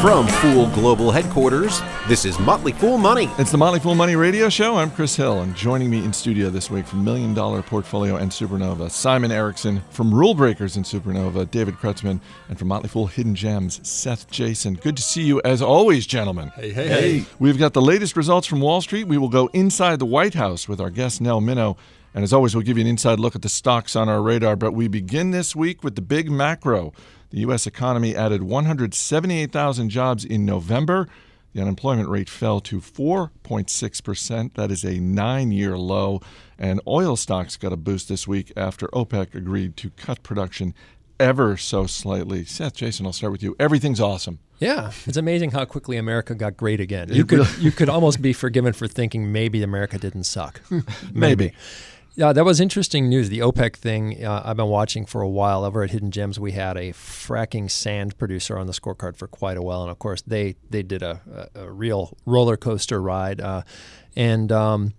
From Fool Global Headquarters, this is Motley Fool Money. It's the Motley Fool Money Radio Show. I'm Chris Hill, and joining me in studio this week from Million Dollar Portfolio and Supernova, Simon Erickson from Rule Breakers and Supernova, David Kretzmann, and from Motley Fool Hidden Gems, Seth Jayson. Good to see you as always, gentlemen. Hey, hey, hey. We've got the latest results from Wall Street. We will go inside the White House with our guest Nell Minow. And as always, we'll give you an inside look at the stocks on our radar. But we begin this week with the big macro. The U.S. economy added 178,000 jobs in November. The unemployment rate fell to 4.6%. That is a nine year low. And oil stocks got a boost this week after OPEC agreed to cut production ever so slightly. Seth, Jayson, I'll start with you. Everything's awesome. Yeah, it's amazing how quickly America got great again. You could you could almost be forgiven for thinking maybe America didn't suck. Maybe. Yeah, that was interesting news. The OPEC thing uh, I've been watching for a while. Over at Hidden Gems, we had a fracking sand producer on the scorecard for quite a while, and of course they they did a, a, a real roller coaster ride. Uh, and um,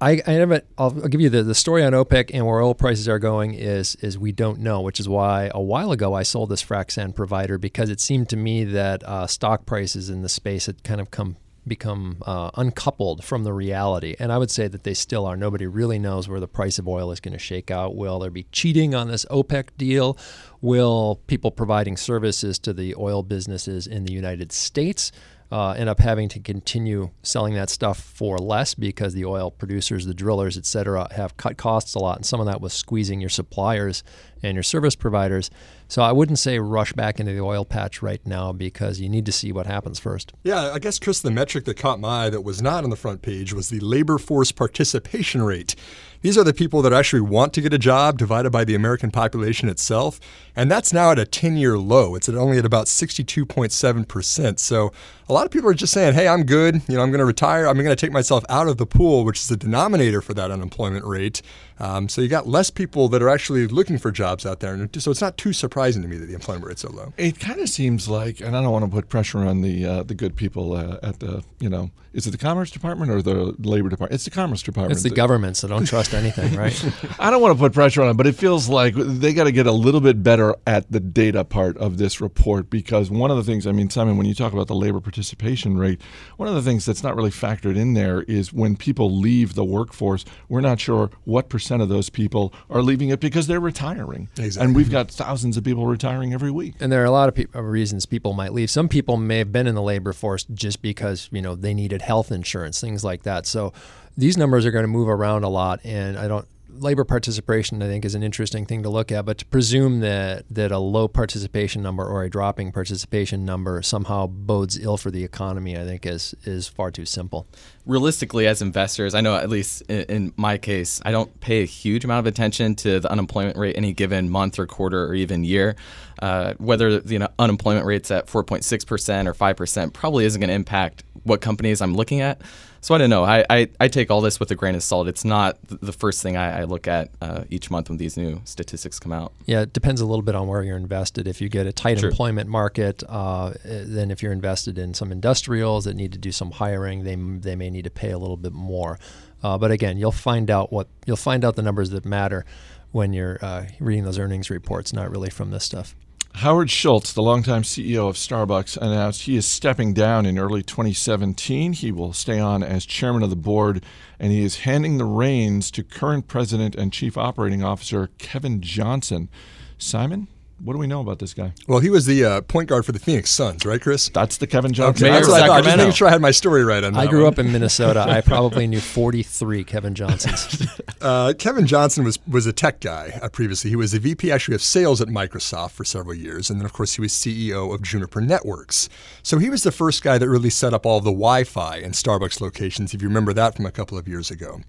I, I haven't. I'll, I'll give you the, the story on OPEC and where oil prices are going is is we don't know, which is why a while ago I sold this frac sand provider because it seemed to me that uh, stock prices in the space had kind of come become uh, uncoupled from the reality. And I would say that they still are. Nobody really knows where the price of oil is going to shake out. Will there be cheating on this OPEC deal? Will people providing services to the oil businesses in the United States uh, end up having to continue selling that stuff for less because the oil producers, the drillers, et cetera, have cut costs a lot. And some of that was squeezing your suppliers and your service providers. So I wouldn't say rush back into the oil patch right now because you need to see what happens first. Yeah, I guess, Chris, the metric that caught my eye that was not on the front page was the labor force participation rate. These are the people that actually want to get a job divided by the American population itself. And that's now at a 10 year low. It's at only at about 62.7%. So a lot of people are just saying, hey, I'm good. You know, I'm going to retire. I'm going to take myself out of the pool, which is the denominator for that unemployment rate. Um, so you got less people that are actually looking for jobs out there. And so it's not too surprising to me that the employment rate's so low. It kind of seems like, and I don't want to put pressure on the uh, the good people uh, at the, you know, is it the Commerce Department or the Labor Department? It's the Commerce Department. It's the government, so don't trust anything, right? I don't want to put pressure on them, but it feels like they got to get a little bit better at the data part of this report because one of the things, I mean, Simon, when you talk about the labor participation rate, one of the things that's not really factored in there is when people leave the workforce, we're not sure what percent of those people are leaving it because they're retiring. Exactly. And we've got thousands of people retiring every week. And there are a lot of, pe- of reasons people might leave. Some people may have been in the labor force just because you know they needed health insurance, things like that. So these numbers are going to move around a lot, and I don't. Labor participation, I think, is an interesting thing to look at. But to presume that that a low participation number or a dropping participation number somehow bodes ill for the economy, I think, is is far too simple. realistically as investors i know at least in, in my case i don't pay a huge amount of attention to the unemployment rate any given month or quarter or even year uh, whether the you know, unemployment rate's at 4.6% or 5% probably isn't going to impact what companies i'm looking at so i don't know I, I, I take all this with a grain of salt it's not the first thing i, I look at uh, each month when these new statistics come out Yeah, it depends a little bit on where you're invested. If you get a tight True. employment market, uh, then if you're invested in some industrials that need to do some hiring, they they may need to pay a little bit more. Uh, but again, you'll find out what you'll find out the numbers that matter when you're uh, reading those earnings reports, not really from this stuff. Howard Schultz, the longtime CEO of Starbucks, announced he is stepping down in early 2017. He will stay on as chairman of the board, and he is handing the reins to current president and chief operating officer Kevin Johnson. Simon, what do we know about this guy? Well, he was the uh, point guard for the Phoenix Suns, right, Chris? That's the Kevin Johnson. Mayor That's what I thought. Just making sure I had my story right on that I grew one. up in Minnesota. I probably knew 43 Kevin Johnsons. Uh, Kevin Johnson was was a tech guy uh, previously. He was the VP actually of sales at Microsoft for several years, and then of course he was CEO of Juniper Networks. So he was the first guy that really set up all the Wi-Fi in Starbucks locations. If you remember that from a couple of years ago,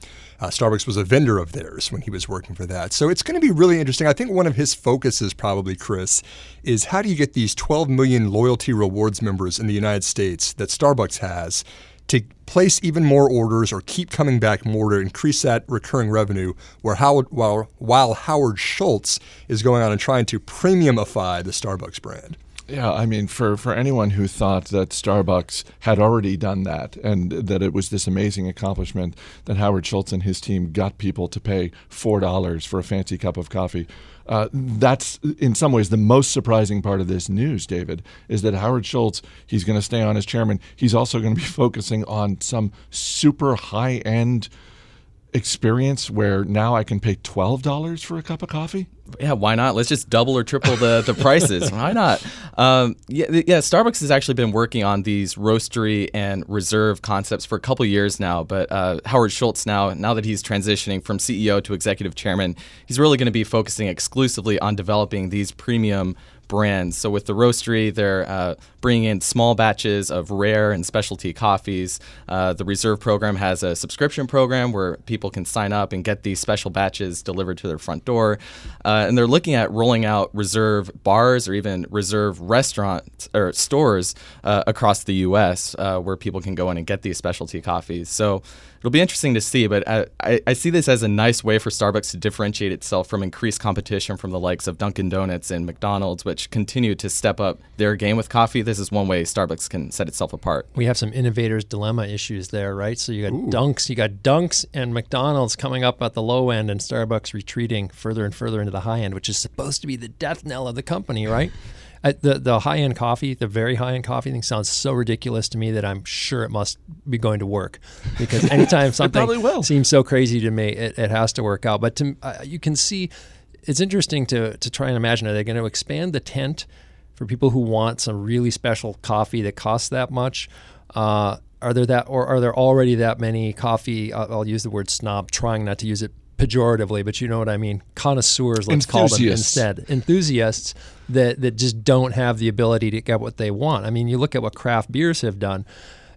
uh, Starbucks was a vendor of theirs when he was working for that. So it's going to be really interesting. I think one of his focuses, probably Chris, is how do you get these 12 million loyalty rewards members in the United States that Starbucks has to place even more orders or keep coming back more to increase that recurring revenue where Howard, while, while Howard Schultz is going on and trying to premiumify the Starbucks brand. Yeah, I mean, for, for anyone who thought that Starbucks had already done that and that it was this amazing accomplishment that Howard Schultz and his team got people to pay $4 for a fancy cup of coffee, uh, that's in some ways the most surprising part of this news, David, is that Howard Schultz, he's going to stay on as chairman. He's also going to be focusing on some super high end experience where now I can pay $12 for a cup of coffee? Yeah, why not? Let's just double or triple the, the prices. why not? Um, yeah, yeah, Starbucks has actually been working on these roastery and reserve concepts for a couple years now. But uh, Howard Schultz now, now that he's transitioning from CEO to executive chairman, he's really going to be focusing exclusively on developing these premium brands. So with the roastery, they're uh, bringing in small batches of rare and specialty coffees. Uh, the Reserve program has a subscription program where people can sign up and get these special batches delivered to their front door. Uh, and they're looking at rolling out Reserve bars or even Reserve restaurants or stores uh, across the U.S. Uh, where people can go in and get these specialty coffees. So it'll be interesting to see, but I, I, I, see this as a nice way for Starbucks to differentiate itself from increased competition from the likes of Dunkin' Donuts and McDonald's, which continue to step up their game with coffee. This is one way Starbucks can set itself apart. We have some innovators' dilemma issues there, right? So you got Ooh. Dunks, you got Dunks and McDonald's coming up at the low end, and Starbucks retreating further and further into the high end, which is supposed to be the death knell of the company, right? the the high end coffee, the very high end coffee thing sounds so ridiculous to me that I'm sure it must be going to work because anytime something seems so crazy to me, it, it has to work out. But to, uh, you can see, it's interesting to to try and imagine are they going to expand the tent for people who want some really special coffee that costs that much? Uh, are there that, or are there already that many coffee? I'll, I'll use the word snob, trying not to use it pejoratively, but you know what I mean. Connoisseurs, let's call them instead. Enthusiasts that that just don't have the ability to get what they want. I mean, you look at what craft beers have done,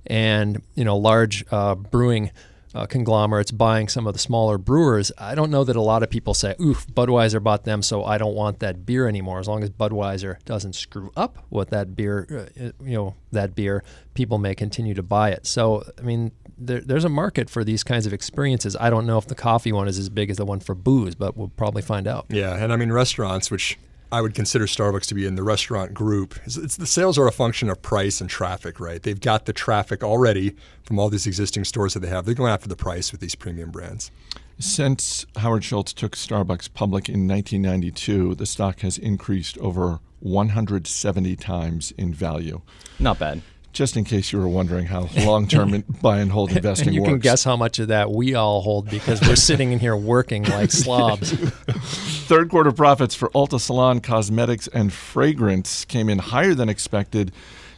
and you know, large uh, brewing. Uh, conglomerates buying some of the smaller brewers. I don't know that a lot of people say, "Oof, Budweiser bought them, so I don't want that beer anymore." As long as Budweiser doesn't screw up with that beer, uh, you know, that beer, people may continue to buy it. So, I mean, there, there's a market for these kinds of experiences. I don't know if the coffee one is as big as the one for booze, but we'll probably find out. Yeah, and I mean restaurants, which I would consider Starbucks to be in the restaurant group. It's, it's, the sales are a function of price and traffic, right? They've got the traffic already from all these existing stores that they have. They're going after the price with these premium brands. Since Howard Schultz took Starbucks public in 1992, the stock has increased over 170 times in value. Not bad just in case you were wondering how long-term buy and hold investing works. and you works. can guess how much of that we all hold because we're sitting in here working like slobs. Third quarter profits for Ulta Salon Cosmetics and Fragrance came in higher than expected.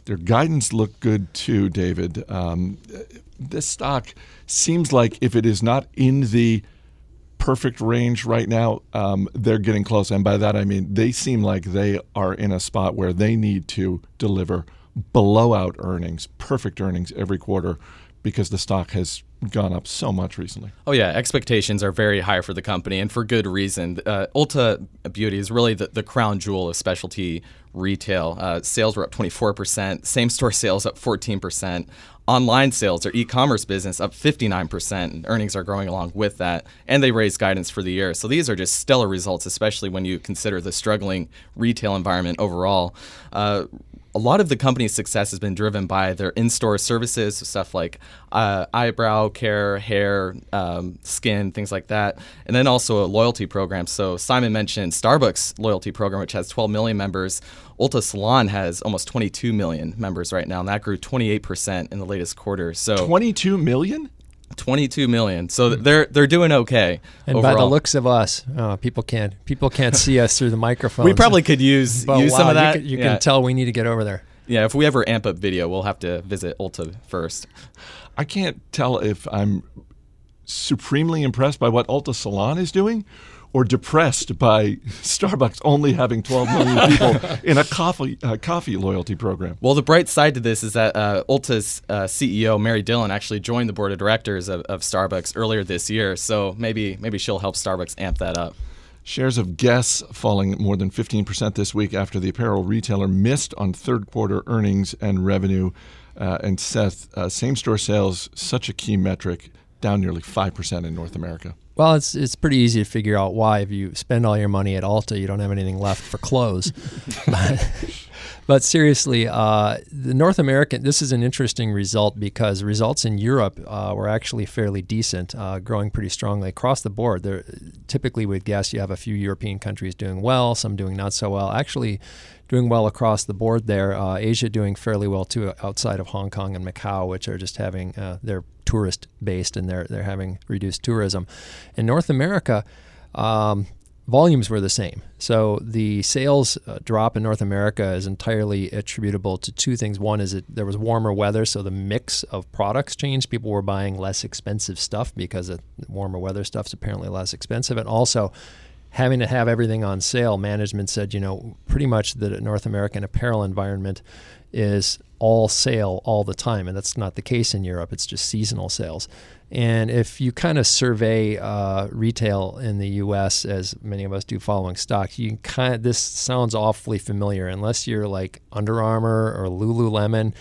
Their guidance looked good too, David. Um, this stock seems like if it is not in the perfect range right now, um, they're getting close. And by that I mean they seem like they are in a spot where they need to deliver blowout earnings, perfect earnings every quarter because the stock has gone up so much recently. Oh yeah, expectations are very high for the company, and for good reason. Uh, Ulta Beauty is really the, the crown jewel of specialty retail. Uh, sales were up 24%, same store sales up 14%. Online sales, their e-commerce business, up 59%. And earnings are growing along with that, and they raised guidance for the year. So these are just stellar results, especially when you consider the struggling retail environment overall. Uh, a lot of the company's success has been driven by their in-store services, stuff like uh, eyebrow care, hair, um, skin, things like that, and then also a loyalty program. So Simon mentioned Starbucks loyalty program, which has 12 million members. Ulta Salon has almost 22 million members right now, and that grew 28% in the latest quarter. So 22 million? 22 million. So they're they're doing okay. And overall. by the looks of us, uh, people can't people can't see us through the microphone. We probably could use but use wow, some of that. You, can, you yeah. can tell we need to get over there. Yeah, if we ever amp up video, we'll have to visit Ulta first. I can't tell if I'm supremely impressed by what Ulta Salon is doing or depressed by Starbucks only having 12 million people in a coffee uh, coffee loyalty program. Well, the bright side to this is that uh, Ulta's uh, CEO Mary Dillon actually joined the board of directors of, of Starbucks earlier this year, so maybe maybe she'll help Starbucks amp that up. Shares of Guess falling more than 15% this week after the apparel retailer missed on third quarter earnings and revenue. Uh, and Seth, uh, same store sales, such a key metric, down nearly 5% in North America. Well, it's it's pretty easy to figure out why. If you spend all your money at Ulta, you don't have anything left for clothes. but, but seriously, uh, the North American. This is an interesting result because results in Europe uh, were actually fairly decent, uh, growing pretty strongly across the board. There, typically, with Guess, you have a few European countries doing well, some doing not so well. Actually, doing well across the board there. Uh, Asia doing fairly well too, outside of Hong Kong and Macau, which are just having uh, they're tourist based and they're they're having reduced tourism. In North America. Um, volumes were the same. So the sales uh, drop in North America is entirely attributable to two things. One is that there was warmer weather, so the mix of products changed. People were buying less expensive stuff because of warmer weather stuff is apparently less expensive, and also having to have everything on sale, management said, you know, pretty much the North American apparel environment is all sale all the time. And that's not the case in Europe, it's just seasonal sales. And if you kind of survey uh, retail in the U.S., as many of us do following stocks, you kind of this sounds awfully familiar. Unless you're like Under Armour or Lululemon,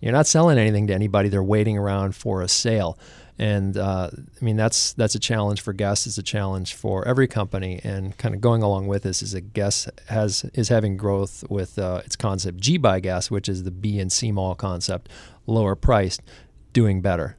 you're not selling anything to anybody. They're waiting around for a sale and uh, I mean that's that's a challenge for Guess. It's a challenge for every company, and kind of going along with this is a Guess has is having growth with uh, its concept G by Guess, which is the B and C mall concept, lower priced, doing better.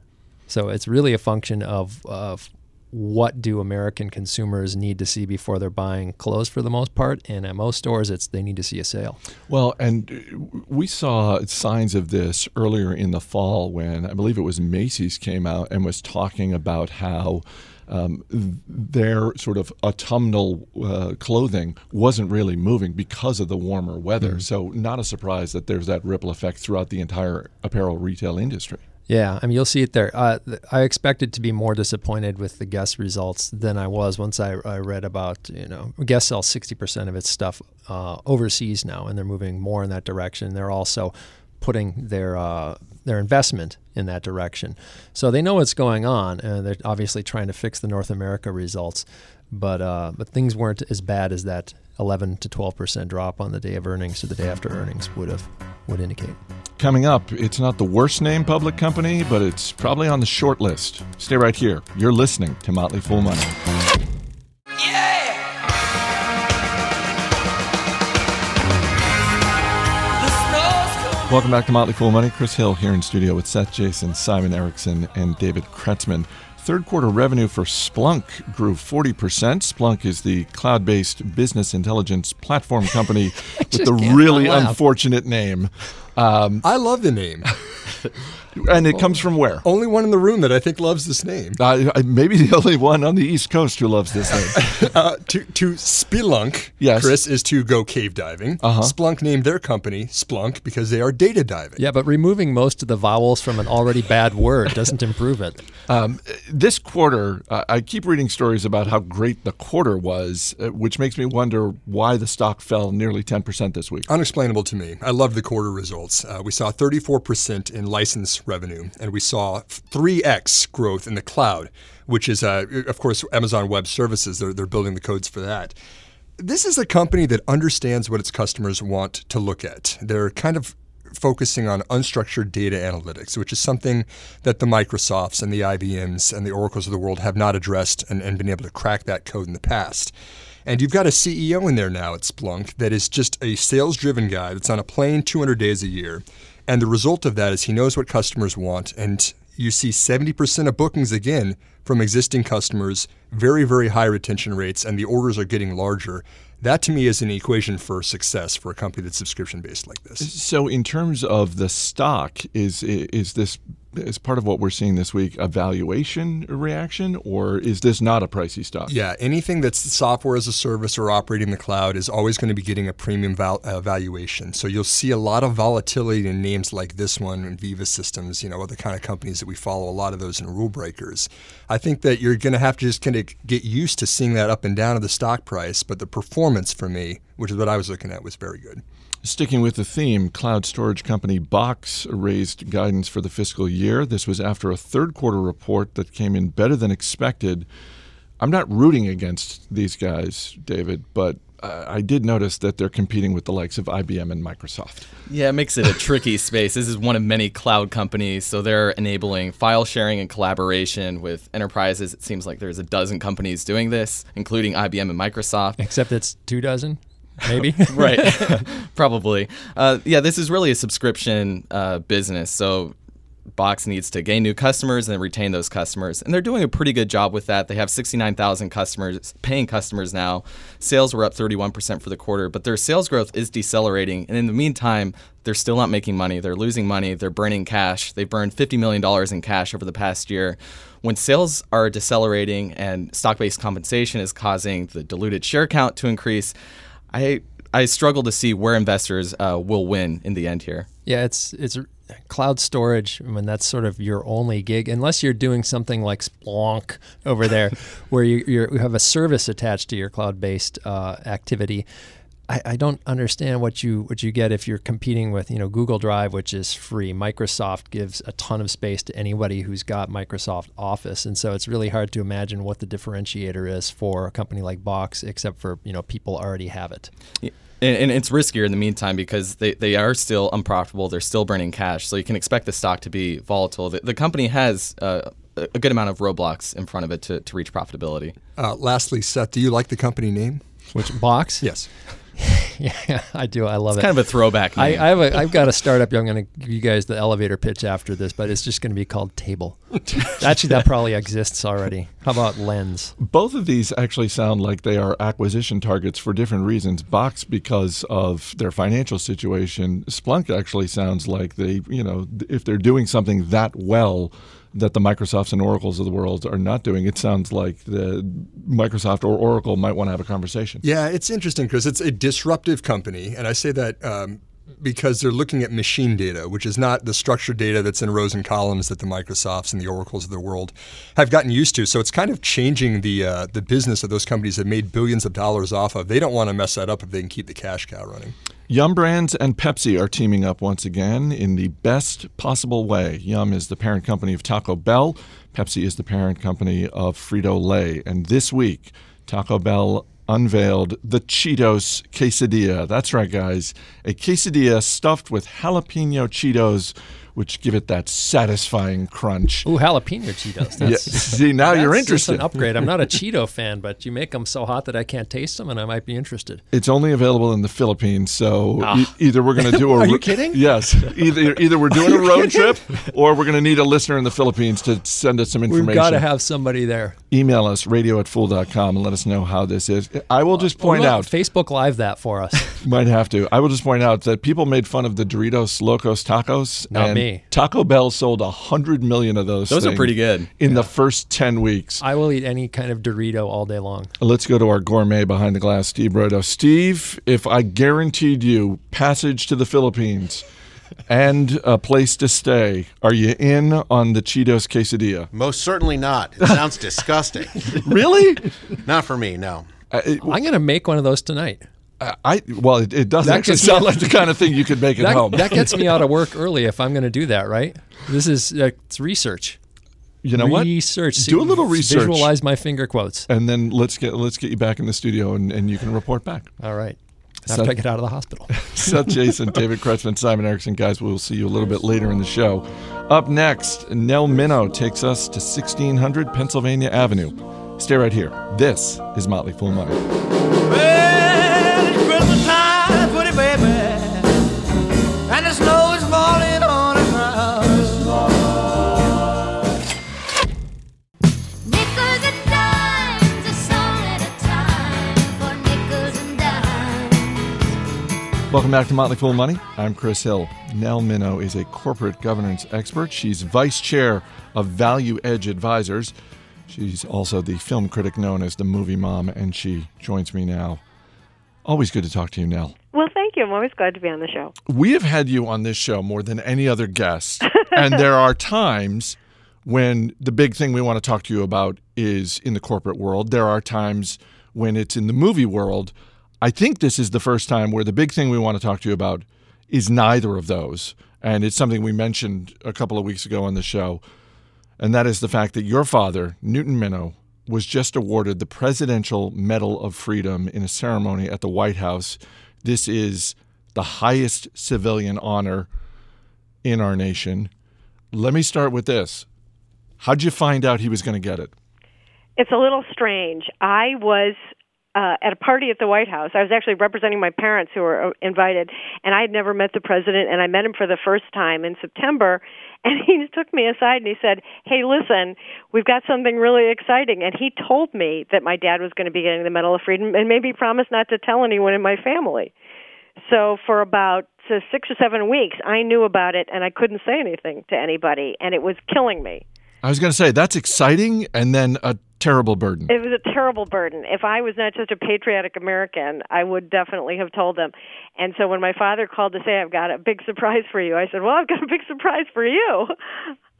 So it's really a function of, of what do American consumers need to see before they're buying clothes for the most part? And at most stores, it's they need to see a sale. Well, and uh, we saw signs of this earlier in the fall when I believe it was Macy's came out and was talking about how. Um, their sort of autumnal uh, clothing wasn't really moving because of the warmer weather. Mm. So, not a surprise that there's that ripple effect throughout the entire apparel retail industry. Yeah, I mean, you'll see it there. Uh, I expected to be more disappointed with the Guess results than I was once I, I read about, you know, Guess sells 60% of its stuff uh, overseas now, and they're moving more in that direction. They're also putting their uh, their investment in that direction. So they know what's going on, and they're obviously trying to fix the North America results. But uh, but things weren't as bad as that 11 to 12 percent drop on the day of earnings or the day after earnings would have would indicate. Coming up, it's not the worst named public company, but it's probably on the short list. Stay right here. You're listening to Motley Fool Money. Welcome back to Motley Fool Money. Chris Hill here in studio with Seth Jayson, Simon Erickson, and David Kretzmann. Third quarter revenue for Splunk grew 40%. Splunk is the cloud based business intelligence platform company with the really unfortunate name. Um, I love the name. and it comes from where? Only one in the room that I think loves this name. Uh, maybe the only one on the East Coast who loves this name. uh, to, to Spelunk, yes. Chris, is to go cave diving. Uh-huh. Splunk named their company Splunk because they are data diving. Yeah, but removing most of the vowels from an already bad word doesn't improve it. Um, this quarter, uh, I keep reading stories about how great the quarter was, uh, which makes me wonder why the stock fell nearly 10% this week. Unexplainable to me. I love the quarter results. Uh, we saw 34% in license revenue, and we saw 3x growth in the cloud, which is, uh, of course, Amazon Web Services. They're, they're building the codes for that. This is a company that understands what its customers want to look at. They're kind of focusing on unstructured data analytics, which is something that the Microsofts and the IBMs and the Oracles of the world have not addressed and, and been able to crack that code in the past. And you've got a CEO in there now at Splunk that is just a sales driven guy that's on a plane 200 days a year and the result of that is he knows what customers want. And you see 70% of bookings again from existing customers, very, very high retention rates, and the orders are getting larger. That to me is an equation for success for a company that's subscription based like this. So, in terms of the stock, is is this as part of what we're seeing this week a valuation reaction, or is this not a pricey stock? Yeah, anything that's software as a service or operating the cloud is always going to be getting a premium val- uh, valuation. So you'll see a lot of volatility in names like this one and Veeva Systems, you know, the kind of companies that we follow, a lot of those in rule breakers. I think that you're going to have to just kind of get used to seeing that up and down of the stock price, but the performance for me, which is what I was looking at, was very good. Sticking with the theme, cloud storage company Box raised guidance for the fiscal year. This was after a third quarter report that came in better than expected. I'm not rooting against these guys, David, but uh, I did notice that they're competing with the likes of IBM and Microsoft. Yeah, it makes it a tricky space. This is one of many cloud companies, so they're enabling file sharing and collaboration with enterprises. It seems like there's a dozen companies doing this, including IBM and Microsoft. Except it's two dozen, maybe. right, probably. Uh, yeah, this is really a subscription uh, business. So Box needs to gain new customers and retain those customers. And they're doing a pretty good job with that. They have 69,000 customers, paying customers now. Sales were up 31% for the quarter, but their sales growth is decelerating. And in the meantime, they're still not making money. They're losing money. They're burning cash. They've burned $50 million in cash over the past year. When sales are decelerating and stock based compensation is causing the diluted share count to increase, I, I struggle to see where investors uh, will win in the end here. Yeah, it's it's cloud storage. I mean, that's sort of your only gig, unless you're doing something like Splunk over there, where you, you have a service attached to your cloud-based uh, activity. I, I, don't understand what you what you get if you're competing with you know Google Drive, which is free. Microsoft gives a ton of space to anybody who's got Microsoft Office, and so it's really hard to imagine what the differentiator is for a company like Box, except for you know people already have it. Yeah and, and, it's riskier in the meantime because they, they are still unprofitable. They're still burning cash. So you can expect the stock to be volatile. The, the company has uh, a good amount of roadblocks in front of it to, to reach profitability. Uh, lastly, Seth, do you like the company name? Which box? Yes. yeah, I do. I love it's it. Kind of a throwback. I, I, have a, I've got a startup. I'm going to give you guys the elevator pitch after this, but it's just going to be called Table. actually, that probably exists already. How about Lens? Both of these actually sound like they are acquisition targets for different reasons. Box because of their financial situation. Splunk actually sounds like they, you know, if they're doing something that well that the Microsofts and Oracles of the world are not doing. It sounds like the Microsoft or Oracle might want to have a conversation. Yeah, it's interesting because it's a disruptive company, and I say that um, because they're looking at machine data, which is not the structured data that's in rows and columns that the Microsofts and the Oracles of the world have gotten used to. So it's kind of changing the uh, the business that those companies have made billions of dollars off of. They don't want to mess that up if they can keep the cash cow running. Yum Brands and Pepsi are teaming up once again in the best possible way. Yum is the parent company of Taco Bell. Pepsi is the parent company of Frito Lay. And this week, Taco Bell unveiled the Cheetos quesadilla. That's right, guys. A quesadilla stuffed with jalapeno Cheetos which give it that satisfying crunch. Ooh, jalapeno Cheetos. That's, yeah. See, now you're interested. an upgrade. I'm not a Cheeto fan, but you make them so hot that I can't taste them, and I might be interested. It's only available in the Philippines, so oh. e- either we're going to do a. Are you kidding? Yes. Either either we're doing a road trip, or we're going to need a listener in the Philippines to send us some information. We've got to have somebody there. Email us radio at fool.com and let us know how this is. I will just point well, out Facebook Live that for us. might have to. I will just point out that people made fun of the Doritos Locos Tacos. Not and me. Taco Bell sold a hundred million of those. Those are pretty good in yeah. the first ten weeks. I will eat any kind of Dorito all day long. Let's go to our gourmet behind the glass, Steve Broido. Steve, if I guaranteed you passage to the Philippines and a place to stay, are you in on the Cheetos quesadilla? Most certainly not. It sounds disgusting. really? Not for me. No. Uh, it, I'm going to make one of those tonight. I well, it, it does actually sound like the kind of thing you could make at that, home. that gets me out of work early if I'm going to do that. Right? This is uh, it's research. You know research. what? Research. Do a little research. Visualize my finger quotes, and then let's get let's get you back in the studio, and, and you can report back. All right. After Seth, I get out of the hospital. Seth Jayson, David Kretzmann, Simon Erickson, guys. We'll see you a little bit later in the show. Up next, Nell Minow takes us to 1600 Pennsylvania Avenue. Stay right here. This is Motley Fool Money. Welcome back to Motley Fool Money. I'm Chris Hill. Nell Minow is a corporate governance expert. She's vice chair of Value Edge Advisors. She's also the film critic known as the Movie Mom, and she joins me now. Always good to talk to you, Nell. Well, thank you. I'm always glad to be on the show. We have had you on this show more than any other guest, and there are times when the big thing we want to talk to you about is in the corporate world. There are times when it's in the movie world. I think this is the first time where the big thing we want to talk to you about is neither of those. And it's something we mentioned a couple of weeks ago on the show. And that is the fact that your father, Newton Minow, was just awarded the Presidential Medal of Freedom in a ceremony at the White House. This is the highest civilian honor in our nation. Let me start with this. How'd you find out he was going to get it? It's a little strange. I was uh, at a party at the White House. I was actually representing my parents who were uh, invited, and I had never met the president, and I met him for the first time in September. And he took me aside and he said, "Hey, listen, we've got something really exciting." And he told me that my dad was going to be getting the Medal of Freedom, and maybe promised not to tell anyone in my family. So for about six or seven weeks, I knew about it, and I couldn't say anything to anybody, and it was killing me. I was going to say that's exciting and then a terrible burden. It was a terrible burden. If I was not just a patriotic American, I would definitely have told them. And so when my father called to say, I've got a big surprise for you, I said, Well, I've got a big surprise for you.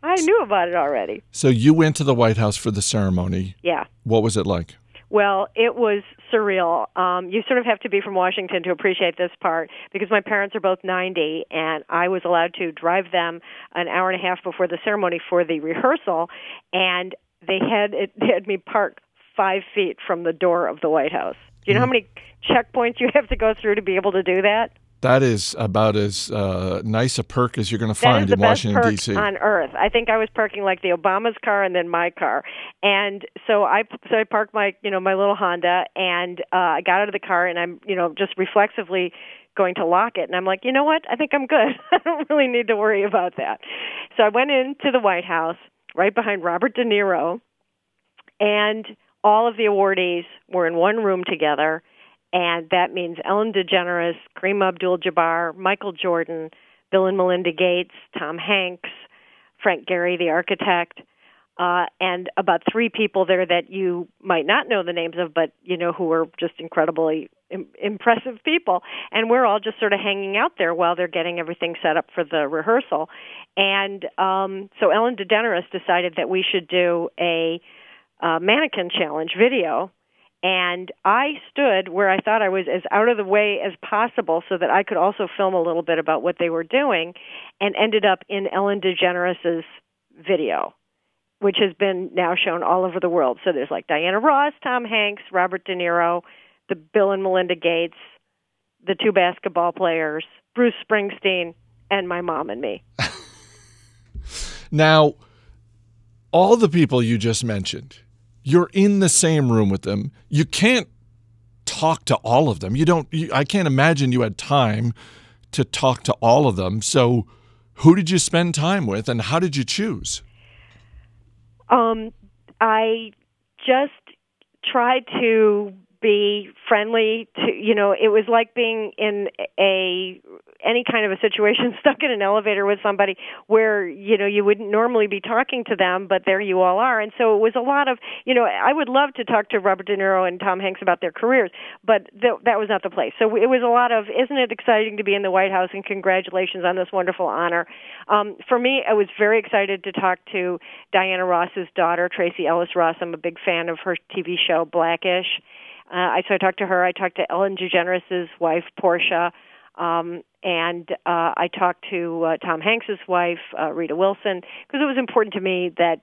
I knew about it already. So you went to the White House for the ceremony. Yeah. What was it like? Well, it was surreal. Um, you sort of have to be from Washington to appreciate this part because my parents are both 90, and I was allowed to drive them an hour and a half before the ceremony for the rehearsal, and they had it they had me park five feet from the door of the White House. Do you know how many checkpoints you have to go through to be able to do that? That is about as uh, nice a perk as you're going to find in Washington D.C. on earth. I think I was parking like the Obama's car and then my car, and so I so I parked my you know my little Honda and uh, I got out of the car and I'm you know just reflexively going to lock it and I'm like you know what I think I'm good. I don't really need to worry about that. So I went into the White House right behind Robert De Niro, and all of the awardees were in one room together and that means Ellen DeGeneres, Kareem Abdul-Jabbar, Michael Jordan, Bill and Melinda Gates, Tom Hanks, Frank Gehry, the architect, uh, and about three people there that you might not know the names of, but you know who are just incredibly Im- impressive people. And we're all just sort of hanging out there while they're getting everything set up for the rehearsal. And um, so Ellen DeGeneres decided that we should do a uh, mannequin challenge video and I stood where I thought I was as out of the way as possible so that I could also film a little bit about what they were doing and ended up in Ellen DeGeneres's video which has been now shown all over the world. So there's like Diana Ross, Tom Hanks, Robert De Niro, the Bill and Melinda Gates, the two basketball players, Bruce Springsteen, and my mom and me. Now, all the people you just mentioned, you're in the same room with them. You can't talk to all of them. You don't. You, I can't imagine you had time to talk to all of them. So, who did you spend time with, and how did you choose? Um, I just tried to be friendly to you know it was like being in a any kind of a situation stuck in an elevator with somebody where you know you wouldn't normally be talking to them but there you all are. And so it was a lot of you know I would love to talk to Robert De Niro and Tom Hanks about their careers but th- that was not the place. So it was a lot of isn't it exciting to be in the White House and congratulations on this wonderful honor? Um for me I was very excited to talk to Diana Ross's daughter Tracee Ellis Ross. I'm a big fan of her TV show Blackish uh, I so I talked to her. I talked to Ellen DeGeneres' wife, Portia, um, and uh, I talked to uh, Tom Hanks's wife, uh, Rita Wilson, because it was important to me that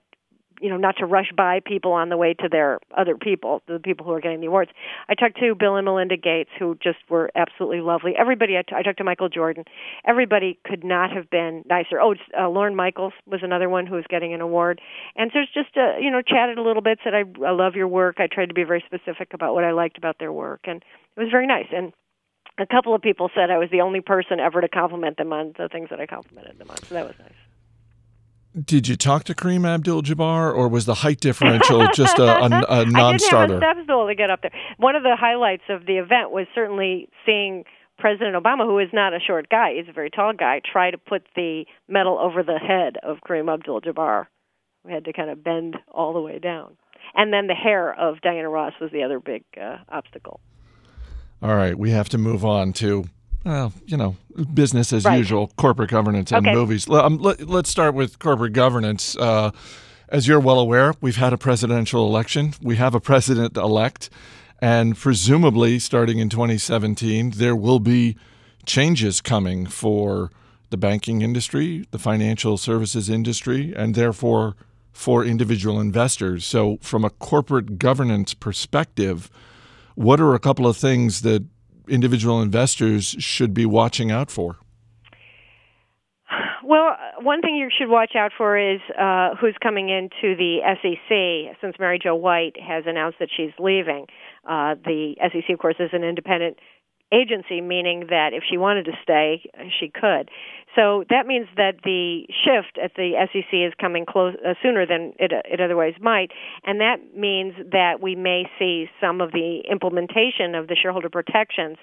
you know not to rush by people on the way to their other people, the people who are getting the awards. I talked to Bill and Melinda Gates, who just were absolutely lovely. Everybody, I, t- I talked to Michael Jordan. Everybody could not have been nicer. Oh, uh, Lorne Michaels was another one who was getting an award, and so it's just uh, you know chatted a little bit. Said I, I love your work. I tried to be very specific about what I liked about their work, and it was very nice. And a couple of people said I was the only person ever to compliment them on the things that I complimented them on, so that was nice. Did you talk to Kareem Abdul-Jabbar, or was the height differential just a, a, a I didn't have a non-starter? step stool to get up there. One of the highlights of the event was certainly seeing President Obama, who is not a short guy, he's a very tall guy, try to put the medal over the head of Kareem Abdul-Jabbar. We had to kind of bend all the way down. And then the hair of Diana Ross was the other big uh, obstacle. All right, we have to move on to, well, you know, business as Right. usual, corporate governance and Okay. movies. Um, let, let's start with corporate governance. Uh, as you're well aware, we've had a presidential election. We have a president elect, and presumably, starting in 2017, there will be changes coming for the banking industry, the financial services industry, and therefore for individual investors. So, from a corporate governance perspective, what are a couple of things that individual investors should be watching out for? Well, one thing you should watch out for is uh, who's coming into the SEC since Mary Jo White has announced that she's leaving. Uh, the SEC, of course, is an independent agency, meaning that if she wanted to stay, she could. So that means that the shift at the SEC is coming close uh, sooner than it, it otherwise might, and that means that we may see some of the implementation of the shareholder protections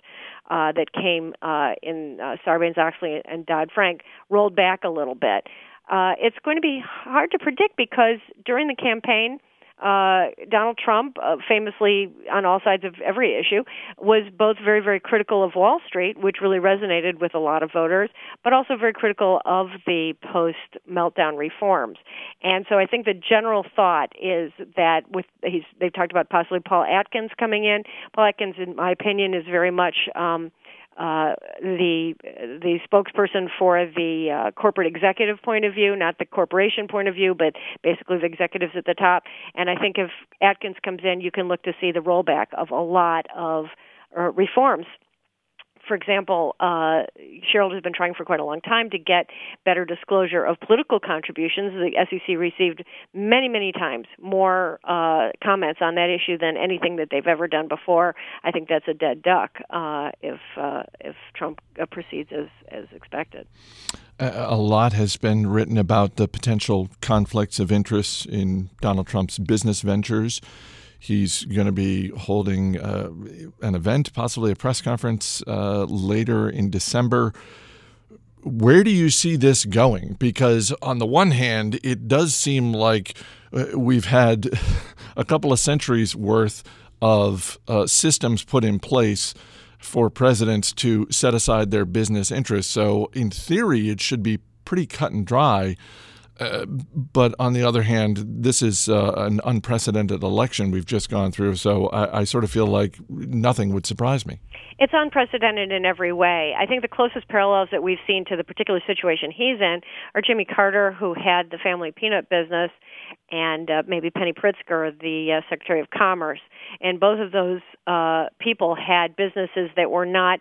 uh, that came uh, in uh, Sarbanes-Oxley and Dodd-Frank rolled back a little bit. Uh, it's going to be hard to predict because during the campaign uh, Donald Trump, uh, famously on all sides of every issue, was both very, very critical of Wall Street, which really resonated with a lot of voters, but also very critical of the post meltdown reforms. And so I think the general thought is that with he's they've talked about possibly Paul Atkins coming in. Paul Atkins, in my opinion, is very much um, uh, the the spokesperson for the uh, corporate executive point of view, not the corporation point of view, but basically the executives at the top. And I think if Atkins comes in, you can look to see the rollback of a lot of uh, reforms for example, uh, Cheryl has been trying for quite a long time to get better disclosure of political contributions. The SEC received many, many times more uh, comments on that issue than anything that they've ever done before. I think that's a dead duck uh, if uh, if Trump uh, proceeds as as expected. A lot has been written about the potential conflicts of interest in Donald Trump's business ventures. He's going to be holding uh, an event, possibly a press conference uh, later in December. Where do you see this going? Because, on the one hand, it does seem like uh, we've had a couple of centuries worth of uh, systems put in place for presidents to set aside their business interests. So, in theory, it should be pretty cut and dry. Uh, but on the other hand, this is uh, an unprecedented election we've just gone through, so I, I, sort of feel like nothing would surprise me. It's unprecedented in every way. I think the closest parallels that we've seen to the particular situation he's in are Jimmy Carter, who had the family peanut business, and uh, maybe Penny Pritzker, the uh, Secretary of Commerce. And both of those uh, people had businesses that were not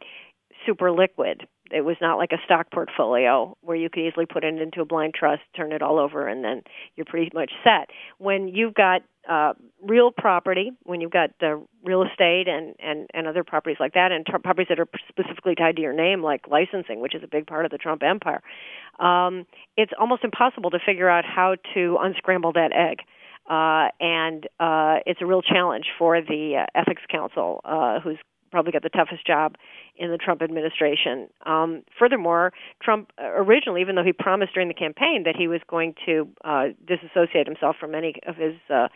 super liquid it was not like a stock portfolio where you could easily put it into a blind trust, turn it all over, and then you're pretty much set. When you've got uh, real property, when you've got the real estate and, and, and other properties like that, and t- properties that are specifically tied to your name, like licensing, which is a big part of the Trump empire, um, it's almost impossible to figure out how to unscramble that egg. Uh, and uh, it's a real challenge for the uh, Ethics Council, uh, who's probably got the toughest job in the Trump administration. Um, furthermore, Trump uh, originally, even though he promised during the campaign that he was going to uh, disassociate himself from any of his uh,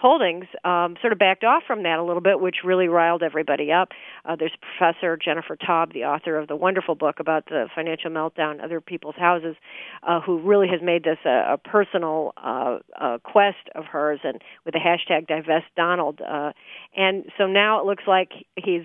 holdings, um, sort of backed off from that a little bit, which really riled everybody up. Uh, there's Professor Jennifer Taub, the author of the wonderful book about the financial meltdown, other people's houses, uh, who really has made this a, a personal uh, uh, quest of hers, and with the hashtag divest Donald. Uh, and so now it looks like he's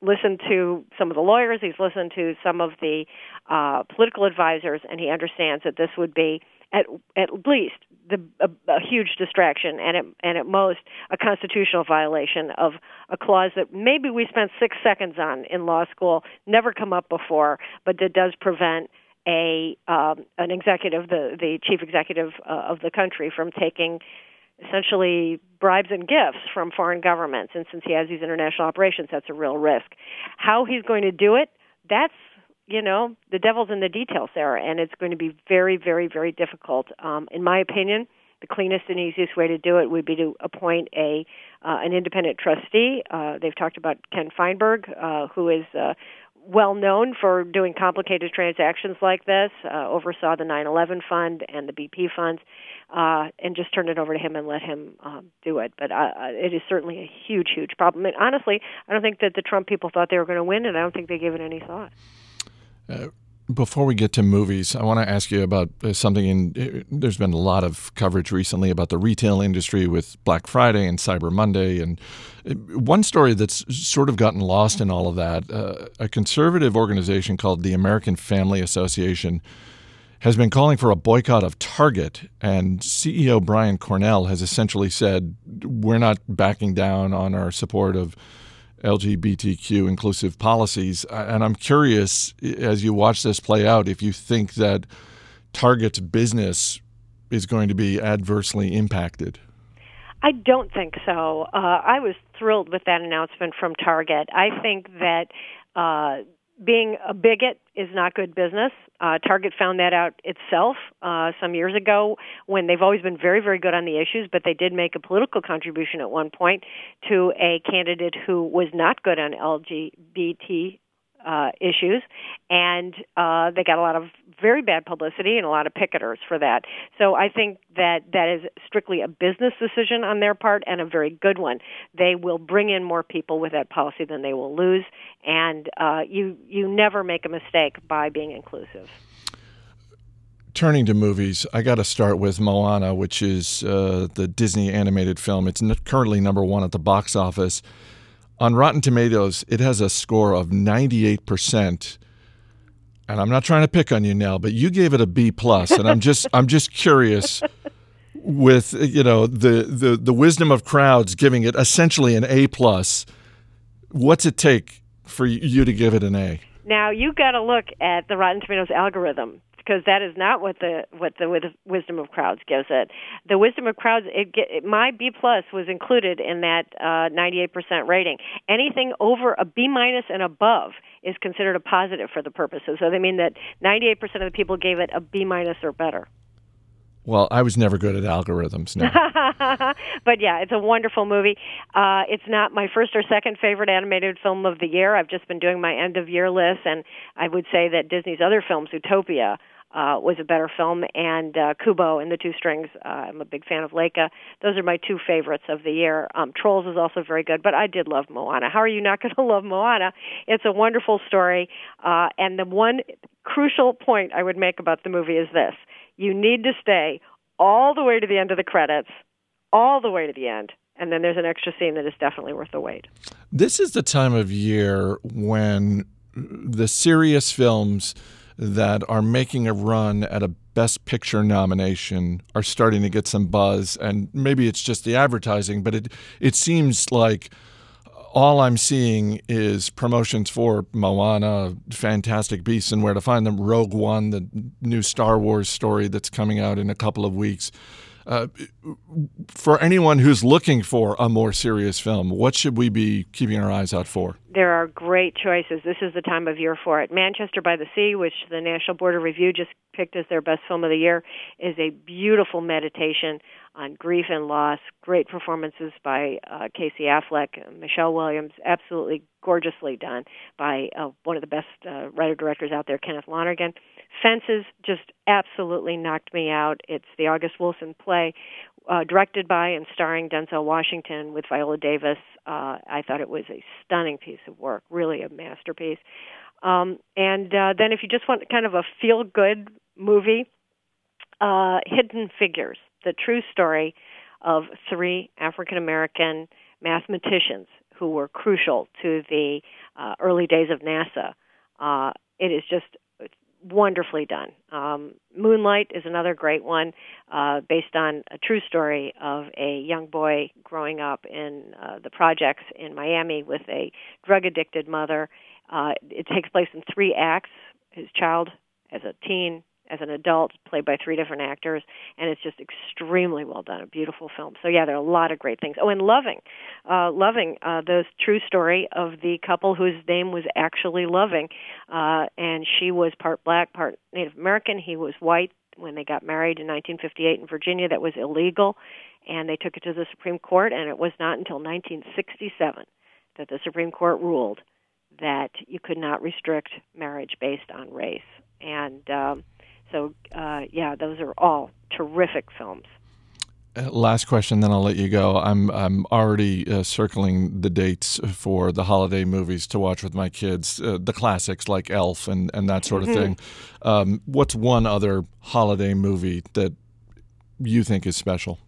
listened to some of the lawyers, he's listened to some of the uh, political advisors, and he understands that this would be at at least the a, a huge distraction and at and at most a constitutional violation of a clause that maybe we spent six seconds on in law school, never come up before, but that does prevent a um, an executive, the the chief executive uh, of the country, from taking essentially bribes and gifts from foreign governments. And since he has these international operations, that's a real risk. How he's going to do it, that's you know the devil's in the details there, and it's going to be very, very, very difficult. Um, in my opinion, the cleanest and easiest way to do it would be to appoint a uh, an independent trustee. Uh, they've talked about Ken Feinberg, uh, who is uh, well known for doing complicated transactions like this, uh, oversaw the 9/11 fund and the BP funds, uh, and just turned it over to him and let him um, do it. But uh, uh, it is certainly a huge, huge problem. And honestly, I don't think that the Trump people thought they were going to win, and I don't think they gave it any thought. Before we get to movies, I want to ask you about uh, something. In uh, there's been a lot of coverage recently about the retail industry with Black Friday and Cyber Monday, and uh, one story that's sort of gotten lost in all of that. Uh, a conservative organization called the American Family Association has been calling for a boycott of Target, and CEO Brian Cornell has essentially said we're not backing down on our support of LGBTQ inclusive policies. And I'm curious, as you watch this play out, if you think that Target's business is going to be adversely impacted. I don't think so. Uh, I was thrilled with that announcement from Target. I think that uh, being a bigot is not good business. Uh, Target found that out itself uh, some years ago when they've always been very, very good on the issues, but they did make a political contribution at one point to a candidate who was not good on LGBT uh, issues, and uh, they got a lot of very bad publicity and a lot of picketers for that. So I think that that is strictly a business decision on their part and a very good one. They will bring in more people with that policy than they will lose, and uh, you you never make a mistake by being inclusive. Turning to movies, I got to start with Moana, which is uh, the Disney animated film. It's currently number one at the box office on Rotten Tomatoes, it has a score of 98%. And I'm not trying to pick on you now, but you gave it a B plus, and I'm just I'm just curious with you know the, the the wisdom of crowds giving it essentially an A plus. What's it take for you to give it an A? Now you got to look at the Rotten Tomatoes algorithm because that is not what the what the wisdom of crowds gives it. The wisdom of crowds, it, it my B plus was included in that uh, 98% rating. Anything over a B minus and above is considered a positive for the purposes. So they mean that 98% of the people gave it a B minus or better. Well, I was never good at algorithms. No. but yeah, it's a wonderful movie. Uh, it's not my first or second favorite animated film of the year. I've just been doing my end of year list, and I would say that Disney's other films, Zootopia, uh, was a better film, and uh, Kubo and the Two Strings. Uh, I'm a big fan of Laika. Those are my two favorites of the year. Um, Trolls is also very good, but I did love Moana. How are you not going to love Moana? It's a wonderful story, uh, and the one crucial point I would make about the movie is this: you need to stay all the way to the end of the credits, all the way to the end, and then there's an extra scene that is definitely worth the wait. This is the time of year when the serious films that are making a run at a Best Picture nomination are starting to get some buzz, and maybe it's just the advertising, but it it seems like all I'm seeing is promotions for Moana, Fantastic Beasts, and Where to Find Them, Rogue One, the new Star Wars story that's coming out in a couple of weeks. Uh, for anyone who's looking for a more serious film, what should we be keeping our eyes out for? There are great choices. This is the time of year for it. Manchester by the Sea, which the National Board of Review just picked as their best film of the year, is a beautiful meditation on grief and loss. Great performances by uh, Casey Affleck, Michelle Williams, absolutely gorgeously done by uh, one of the best uh, writer directors out there, Kenneth Lonergan. Fences just absolutely knocked me out. It's the August Wilson play, uh, directed by and starring Denzel Washington with Viola Davis. Uh, I thought it was a stunning piece of work, really a masterpiece. Um, and uh, then, if you just want kind of a feel good movie, uh, Hidden Figures, the true story of three African American mathematicians who were crucial to the uh, early days of NASA. Uh, it is just wonderfully done. Um, Moonlight is another great one, uh, based on a true story of a young boy growing up in uh, the projects in Miami with a drug addicted mother. Uh, it takes place in three acts. His child as a teen, as an adult, played by three different actors, and it's just extremely well done. A beautiful film. So yeah, there are a lot of great things. Oh, and Loving, uh, Loving, uh, the true story of the couple whose name was actually Loving, uh, and she was part black, part Native American. He was white. When they got married in 1958 in Virginia, that was illegal, and they took it to the Supreme Court, and it was not until 1967 that the Supreme Court ruled that you could not restrict marriage based on race. And um, so, uh, yeah, those are all terrific films. Uh, last question, then I'll let you go. I'm I'm already uh, circling the dates for the holiday movies to watch with my kids, uh, the classics like Elf and, and that sort of mm-hmm. thing. Um, what's one other holiday movie that you think is special?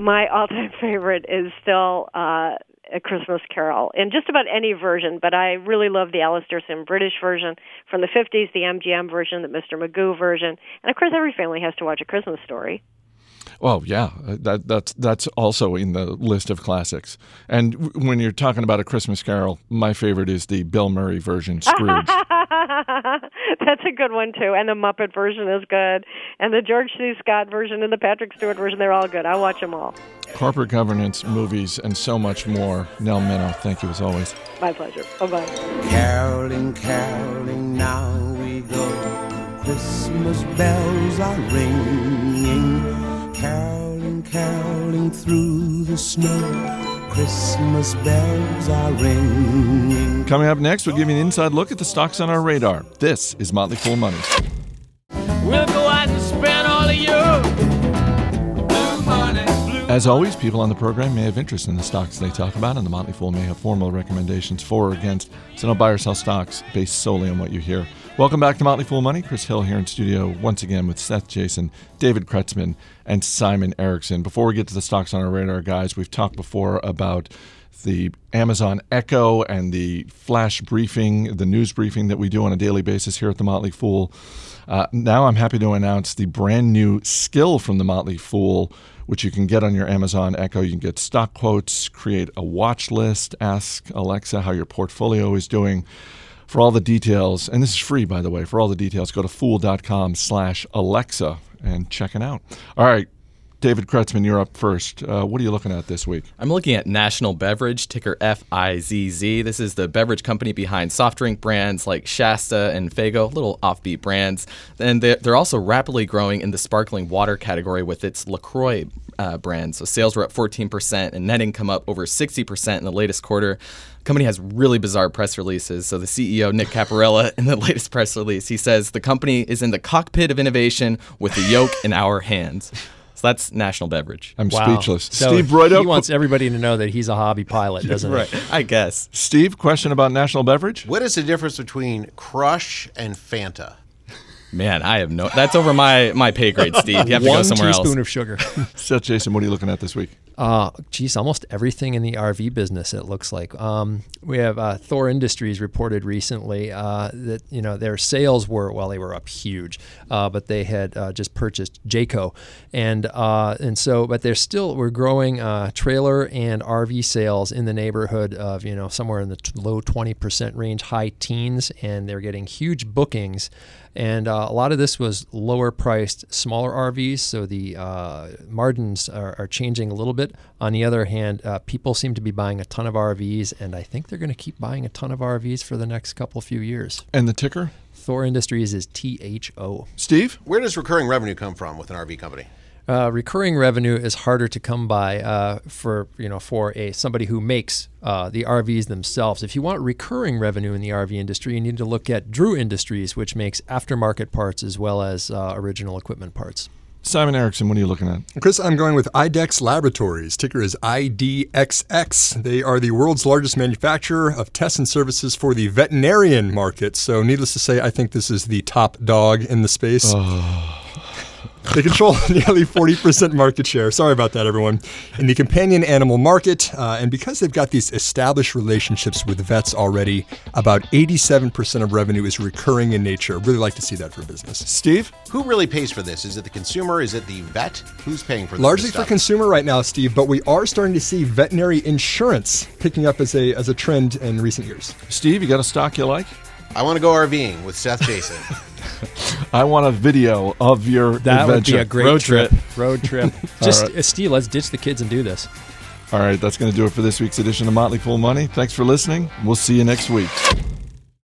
My all-time favorite is still uh, A Christmas Carol in just about any version, but I really love the Alastair Sim British version from the 50s, the MGM version, the Mr. Magoo version, and of course, every family has to watch A Christmas Story. Oh yeah, uh, that that's that's also in the list of classics. And w- when you're talking about a Christmas Carol, my favorite is the Bill Murray version, Scrooge. That's a good one too, and the Muppet version is good, and the George C. Scott version and the Patrick Stewart version—they're all good. I watch them all. Corporate governance, movies, and so much more. Nell Minow, thank you as always. My pleasure. Bye bye. Caroling, caroling, now we go. Christmas bells are ringing. Caroling, caroling through the snow. Christmas bells are ringing. Coming up next, we'll give you an inside look at the stocks on our radar. This is Motley Fool Money. We'll go out and As always, people on the program may have interest in the stocks they talk about, and the Motley Fool may have formal recommendations for or against. So don't buy or sell stocks based solely on what you hear. Welcome back to Motley Fool Money. Chris Hill here in studio once again with Seth Jayson, David Kretzmann, and Simon Erickson. Before we get to the stocks on our radar, guys, we've talked before about the Amazon Echo and the flash briefing, the news briefing that we do on a daily basis here at the Motley Fool. Uh, now I'm happy to announce the brand new skill from the Motley Fool, which you can get on your Amazon Echo. You can get stock quotes, create a watch list, ask Alexa how your portfolio is doing. For all the details, and this is free by the way, for all the details, go to fool.com slash Alexa and check it out. All right, David Kretzmann, you're up first. Uh, what are you looking at this week? I'm looking at National Beverage, ticker FIZZ. This is the beverage company behind soft drink brands like Shasta and Faygo, little offbeat brands. And they're, also rapidly growing in the sparkling water category with its LaCroix uh, brand. So sales were up 14% and net income up over 60% in the latest quarter. Company has really bizarre press releases. So the CEO Nick Caporella in the latest press release, he says the company is in the cockpit of innovation with the yoke in our hands. So that's National Beverage. I'm Wow. speechless. So Steve He Broido, wants everybody to know that he's a hobby pilot, doesn't he? I guess. Steve, question about National Beverage? What is the difference between Crush and Fanta? Man, I have no. That's over my my pay grade, Steve. You have to go somewhere else. One teaspoon else. of sugar. Seth Jayson, what are you looking at this week? Uh, geez, almost everything in the RV business. It looks like um, we have uh, Thor Industries reported recently uh, that you know their sales were well, they were up huge, uh, but they had uh, just purchased Jayco, and uh, and so but they're still we're growing trailer and RV sales in the neighborhood of you know somewhere in the t- low twenty percent range, high teens, and they're getting huge bookings. And uh, a lot of this was lower priced, smaller RVs, so the uh, margins are, are changing a little bit. On the other hand, uh, people seem to be buying a ton of RVs, and I think they're going to keep buying a ton of RVs for the next couple few years. And the ticker? Thor Industries is T H O. Steve? Where does recurring revenue come from with an RV company? Uh, recurring revenue is harder to come by uh, for you know for a somebody who makes uh, the RVs themselves. If you want recurring revenue in the RV industry, you need to look at Drew Industries, which makes aftermarket parts as well as uh, original equipment parts. Simon Erickson, what are you looking at? Chris, I'm going with IDEXX Laboratories. Ticker is IDXX. They are the world's largest manufacturer of tests and services for the veterinarian market. So, needless to say, I think this is the top dog in the space. They control nearly 40% market share. Sorry about that, everyone. In the companion animal market, uh, and because they've got these established relationships with vets already, about 87% of revenue is recurring in nature. Really like to see that for business. Steve? Who really pays for this? Is it the consumer? Is it the vet? Who's paying for this Largely for consumer right now, Steve, but we are starting to see veterinary insurance picking up as a as a trend in recent years. Steve, you got a stock you like? I want to go RVing with Seth Jayson. I want a video of your That would be a great Road trip. trip. Road trip. Just right. uh, Steve, let's ditch the kids and do this. All right, that's going to do it for this week's edition of Motley Fool Money. Thanks for listening. We'll see you next week.